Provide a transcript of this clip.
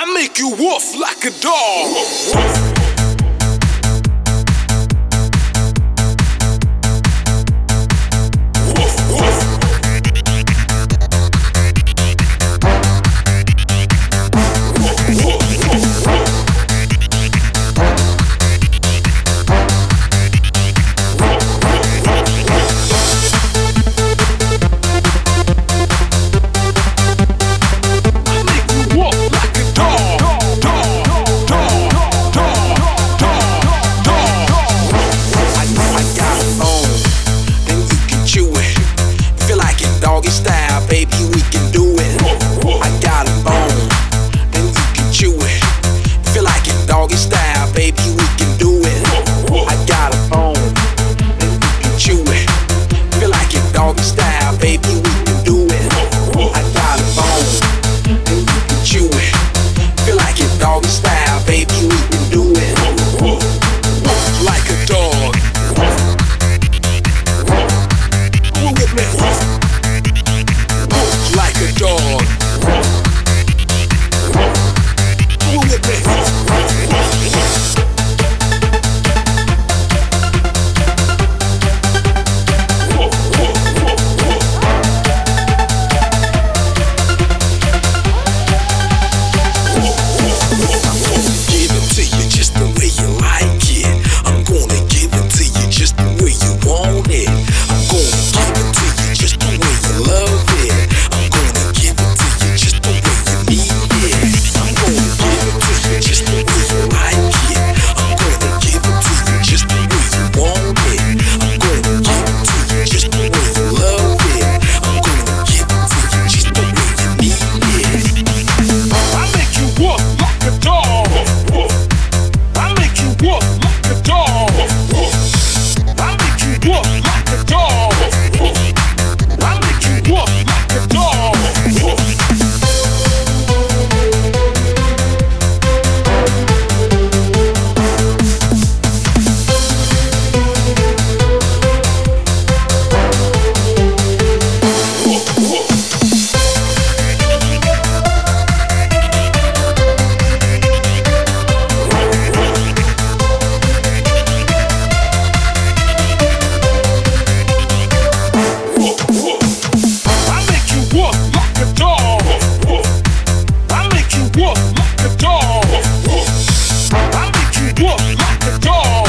I make you wolf like a dog. all style, baby. Go.